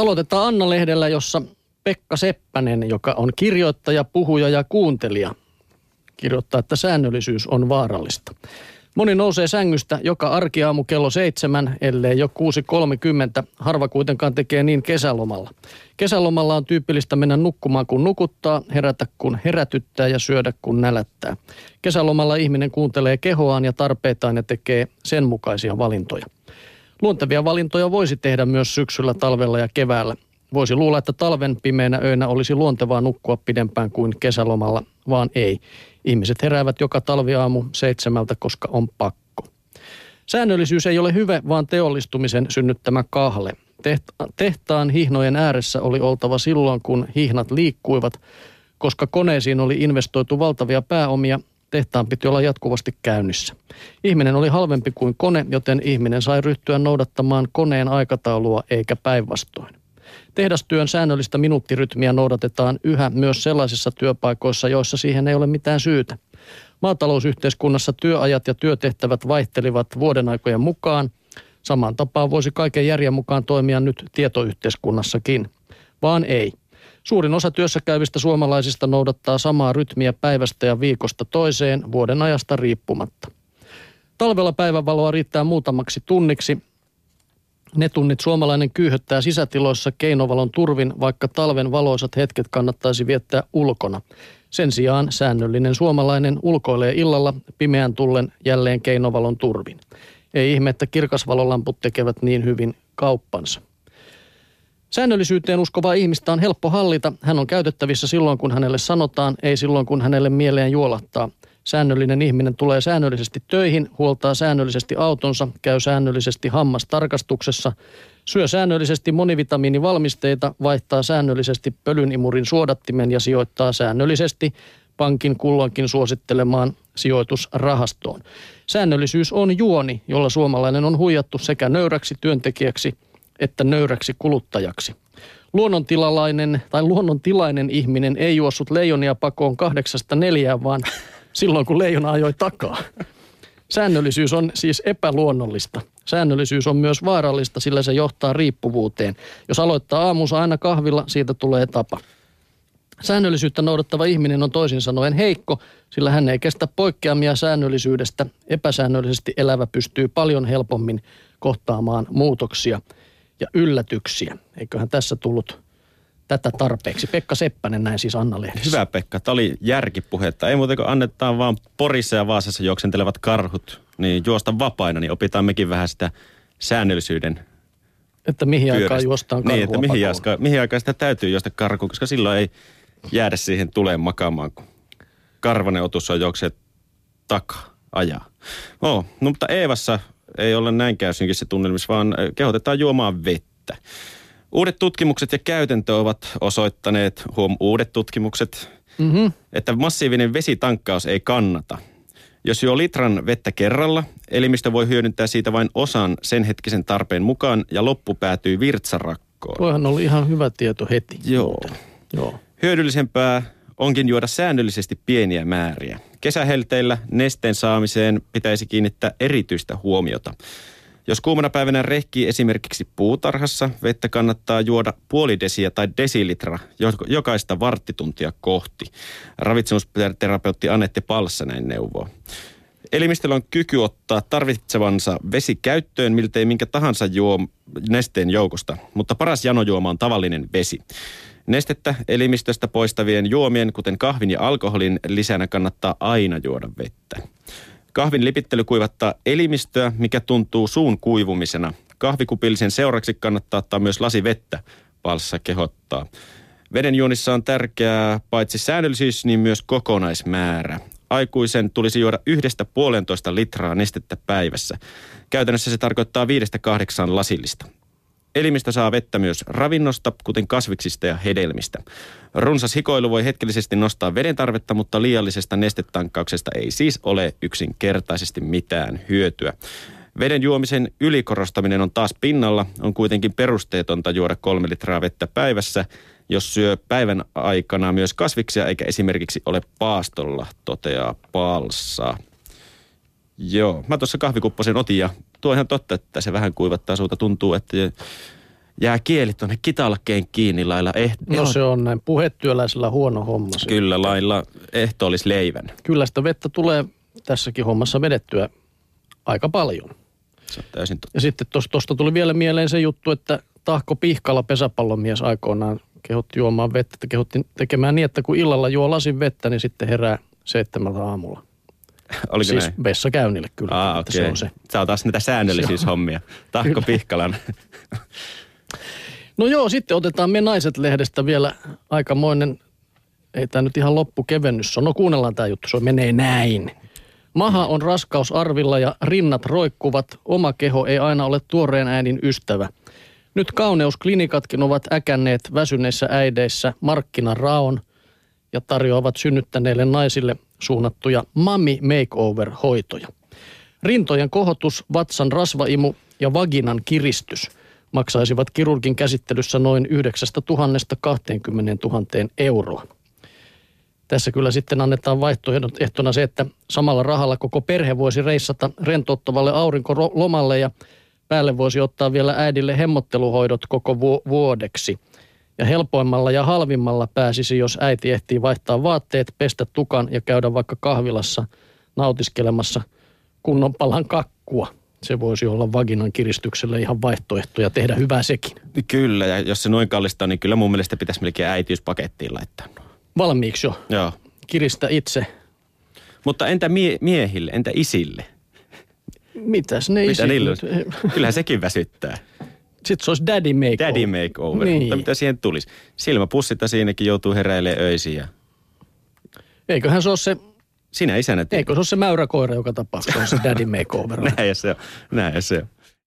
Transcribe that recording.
Aloitetaan Anna-lehdellä, jossa Pekka Seppänen, joka on kirjoittaja, puhuja ja kuuntelija, kirjoittaa, että säännöllisyys on vaarallista. Moni nousee sängystä joka arkiaamu kello seitsemän, ellei jo 6.30. Harva kuitenkaan tekee niin kesälomalla. Kesälomalla on tyypillistä mennä nukkumaan kun nukuttaa, herätä kun herätyttää ja syödä kun nälättää. Kesälomalla ihminen kuuntelee kehoaan ja tarpeitaan ja tekee sen mukaisia valintoja. Luontevia valintoja voisi tehdä myös syksyllä, talvella ja keväällä. Voisi luulla, että talven pimeinä öinä olisi luontevaa nukkua pidempään kuin kesälomalla, vaan ei. Ihmiset heräävät joka talviaamu seitsemältä, koska on pakko. Säännöllisyys ei ole hyvä, vaan teollistumisen synnyttämä kahle. Tehtaan hihnojen ääressä oli oltava silloin, kun hihnat liikkuivat, koska koneisiin oli investoitu valtavia pääomia, tehtaan piti olla jatkuvasti käynnissä. Ihminen oli halvempi kuin kone, joten ihminen sai ryhtyä noudattamaan koneen aikataulua eikä päinvastoin. Tehdastyön säännöllistä minuuttirytmiä noudatetaan yhä myös sellaisissa työpaikoissa, joissa siihen ei ole mitään syytä. Maatalousyhteiskunnassa työajat ja työtehtävät vaihtelivat vuodenaikojen mukaan. Samaan tapaan voisi kaiken järjen mukaan toimia nyt tietoyhteiskunnassakin. Vaan ei. Suurin osa työssä käyvistä suomalaisista noudattaa samaa rytmiä päivästä ja viikosta toiseen vuoden ajasta riippumatta. Talvella päivänvaloa riittää muutamaksi tunniksi, ne tunnit suomalainen kyyhöttää sisätiloissa keinovalon turvin, vaikka talven valoisat hetket kannattaisi viettää ulkona. Sen sijaan säännöllinen suomalainen ulkoilee illalla pimeän tullen jälleen keinovalon turvin. Ei ihme, että kirkasvalolamput tekevät niin hyvin kauppansa. Säännöllisyyteen uskovaa ihmistä on helppo hallita. Hän on käytettävissä silloin, kun hänelle sanotaan, ei silloin, kun hänelle mieleen juolahtaa. Säännöllinen ihminen tulee säännöllisesti töihin, huoltaa säännöllisesti autonsa, käy säännöllisesti hammastarkastuksessa, syö säännöllisesti monivitamiinivalmisteita, vaihtaa säännöllisesti pölynimurin suodattimen ja sijoittaa säännöllisesti pankin kulloinkin suosittelemaan sijoitusrahastoon. Säännöllisyys on juoni, jolla suomalainen on huijattu sekä nöyräksi työntekijäksi että nöyräksi kuluttajaksi. Luonnontilalainen tai luonnontilainen ihminen ei juossut leijonia pakoon kahdeksasta neljään, vaan silloin, kun leijona ajoi takaa. Säännöllisyys on siis epäluonnollista. Säännöllisyys on myös vaarallista, sillä se johtaa riippuvuuteen. Jos aloittaa aamunsa aina kahvilla, siitä tulee tapa. Säännöllisyyttä noudattava ihminen on toisin sanoen heikko, sillä hän ei kestä poikkeamia säännöllisyydestä. Epäsäännöllisesti elävä pystyy paljon helpommin kohtaamaan muutoksia ja yllätyksiä. Eiköhän tässä tullut tätä tarpeeksi. Pekka Seppänen näin siis anna -lehdessä. Hyvä Pekka, tämä oli järkipuhetta. Ei muuten kun annetaan vaan Porissa ja Vaasassa juoksentelevat karhut, niin juosta vapaina, niin opitaan mekin vähän sitä säännöllisyyden Että mihin pyörästä. aikaan juostaan karhua Niin, että mihin, jaska, mihin aikaan sitä täytyy juosta karkuun, koska silloin ei jäädä siihen tuleen makaamaan, kun karvanen otus on juokseet takaa ajaa. Oh, no, mutta Eevassa ei ole näinkään synkissä tunnelmissa, vaan kehotetaan juomaan vettä. Uudet tutkimukset ja käytäntö ovat osoittaneet, huom, uudet tutkimukset, mm-hmm. että massiivinen vesitankkaus ei kannata. Jos juo litran vettä kerralla, elimistö voi hyödyntää siitä vain osan sen hetkisen tarpeen mukaan ja loppu päätyy virtsarakkoon. Toihan oli ihan hyvä tieto heti. Joo. Joo. Hyödyllisempää onkin juoda säännöllisesti pieniä määriä. Kesähelteillä nesteen saamiseen pitäisi kiinnittää erityistä huomiota. Jos kuumana päivänä rehkii esimerkiksi puutarhassa, vettä kannattaa juoda puoli desiä tai desilitra jokaista varttituntia kohti. Ravitsemusterapeutti Anette Palssa näin neuvoo. Elimistöllä on kyky ottaa tarvitsevansa vesi käyttöön miltei minkä tahansa juo nesteen joukosta, mutta paras janojuoma on tavallinen vesi. Nestettä elimistöstä poistavien juomien, kuten kahvin ja alkoholin lisänä kannattaa aina juoda vettä. Kahvin lipittely kuivattaa elimistöä, mikä tuntuu suun kuivumisena. Kahvikupillisen seuraksi kannattaa ottaa myös lasi vettä, Palssa kehottaa. Veden juonissa on tärkeää paitsi säännöllisyys, niin myös kokonaismäärä. Aikuisen tulisi juoda yhdestä puolentoista litraa nestettä päivässä. Käytännössä se tarkoittaa viidestä kahdeksaan lasillista. Elimistö saa vettä myös ravinnosta, kuten kasviksista ja hedelmistä. Runsas hikoilu voi hetkellisesti nostaa veden tarvetta, mutta liiallisesta nestetankkauksesta ei siis ole yksinkertaisesti mitään hyötyä. Veden juomisen ylikorostaminen on taas pinnalla. On kuitenkin perusteetonta juoda kolme litraa vettä päivässä, jos syö päivän aikana myös kasviksia eikä esimerkiksi ole paastolla, toteaa Palsa. Joo, mä tuossa kahvikupposen otin ja tuo ihan totta, että se vähän kuivattaa suuta. Tuntuu, että jää kieli tuonne kitalkkeen kiinni lailla. Eh, no se on näin puhetyöläisellä huono homma. Kyllä, lailla ehto olisi leivän. Kyllä sitä vettä tulee tässäkin hommassa vedettyä aika paljon. Se on täysin totta. Ja sitten tuosta tuli vielä mieleen se juttu, että Tahko Pihkala pesäpallomies aikoinaan kehotti juomaan vettä, että kehotti tekemään niin, että kun illalla juo lasin vettä, niin sitten herää seitsemältä aamulla. Oliko siis näin? vessa käynnille kyllä. Aa, että okay. se on se. Sä oot taas näitä säännöllisyyshommia. Tahko Pihkalan. No joo, sitten otetaan me naiset-lehdestä vielä aikamoinen, ei tämä nyt ihan loppukevennys on. No kuunnellaan tämä juttu, se menee näin. Maha on raskausarvilla ja rinnat roikkuvat. Oma keho ei aina ole tuoreen äänin ystävä. Nyt kauneusklinikatkin ovat äkänneet väsyneissä äideissä markkinaraon ja tarjoavat synnyttäneille naisille suunnattuja mami makeover-hoitoja. Rintojen kohotus, vatsan rasvaimu ja vaginan kiristys maksaisivat kirurgin käsittelyssä noin 9 000 20 000 euroa. Tässä kyllä sitten annetaan vaihtoehtona se, että samalla rahalla koko perhe voisi reissata rentouttavalle aurinkolomalle ja päälle voisi ottaa vielä äidille hemmotteluhoidot koko vuodeksi. Ja helpoimmalla ja halvimmalla pääsisi, jos äiti ehtii vaihtaa vaatteet, pestä tukan ja käydä vaikka kahvilassa nautiskelemassa kunnon palan kakkua. Se voisi olla vaginan kiristykselle ihan vaihtoehto ja tehdä hyvää sekin. Kyllä, ja jos se noin kallista on, niin kyllä mun mielestä pitäisi melkein äitiyspakettiin laittaa. Valmiiksi jo. Joo. Kiristä itse. Mutta entä mie- miehille, entä isille? Mitäs ne Mitä Kyllähän sekin väsyttää. Sitten se olisi daddy makeover. Daddy makeover. Niin. Mutta mitä siihen tulisi? Silmäpussita siinäkin joutuu heräilemään öisiin. Ja... Eiköhän se ole se... Sinä isänä Eikö se ole se mäyräkoira joka tapauksessa, on se daddy makeover? Näin se on. Näin se on.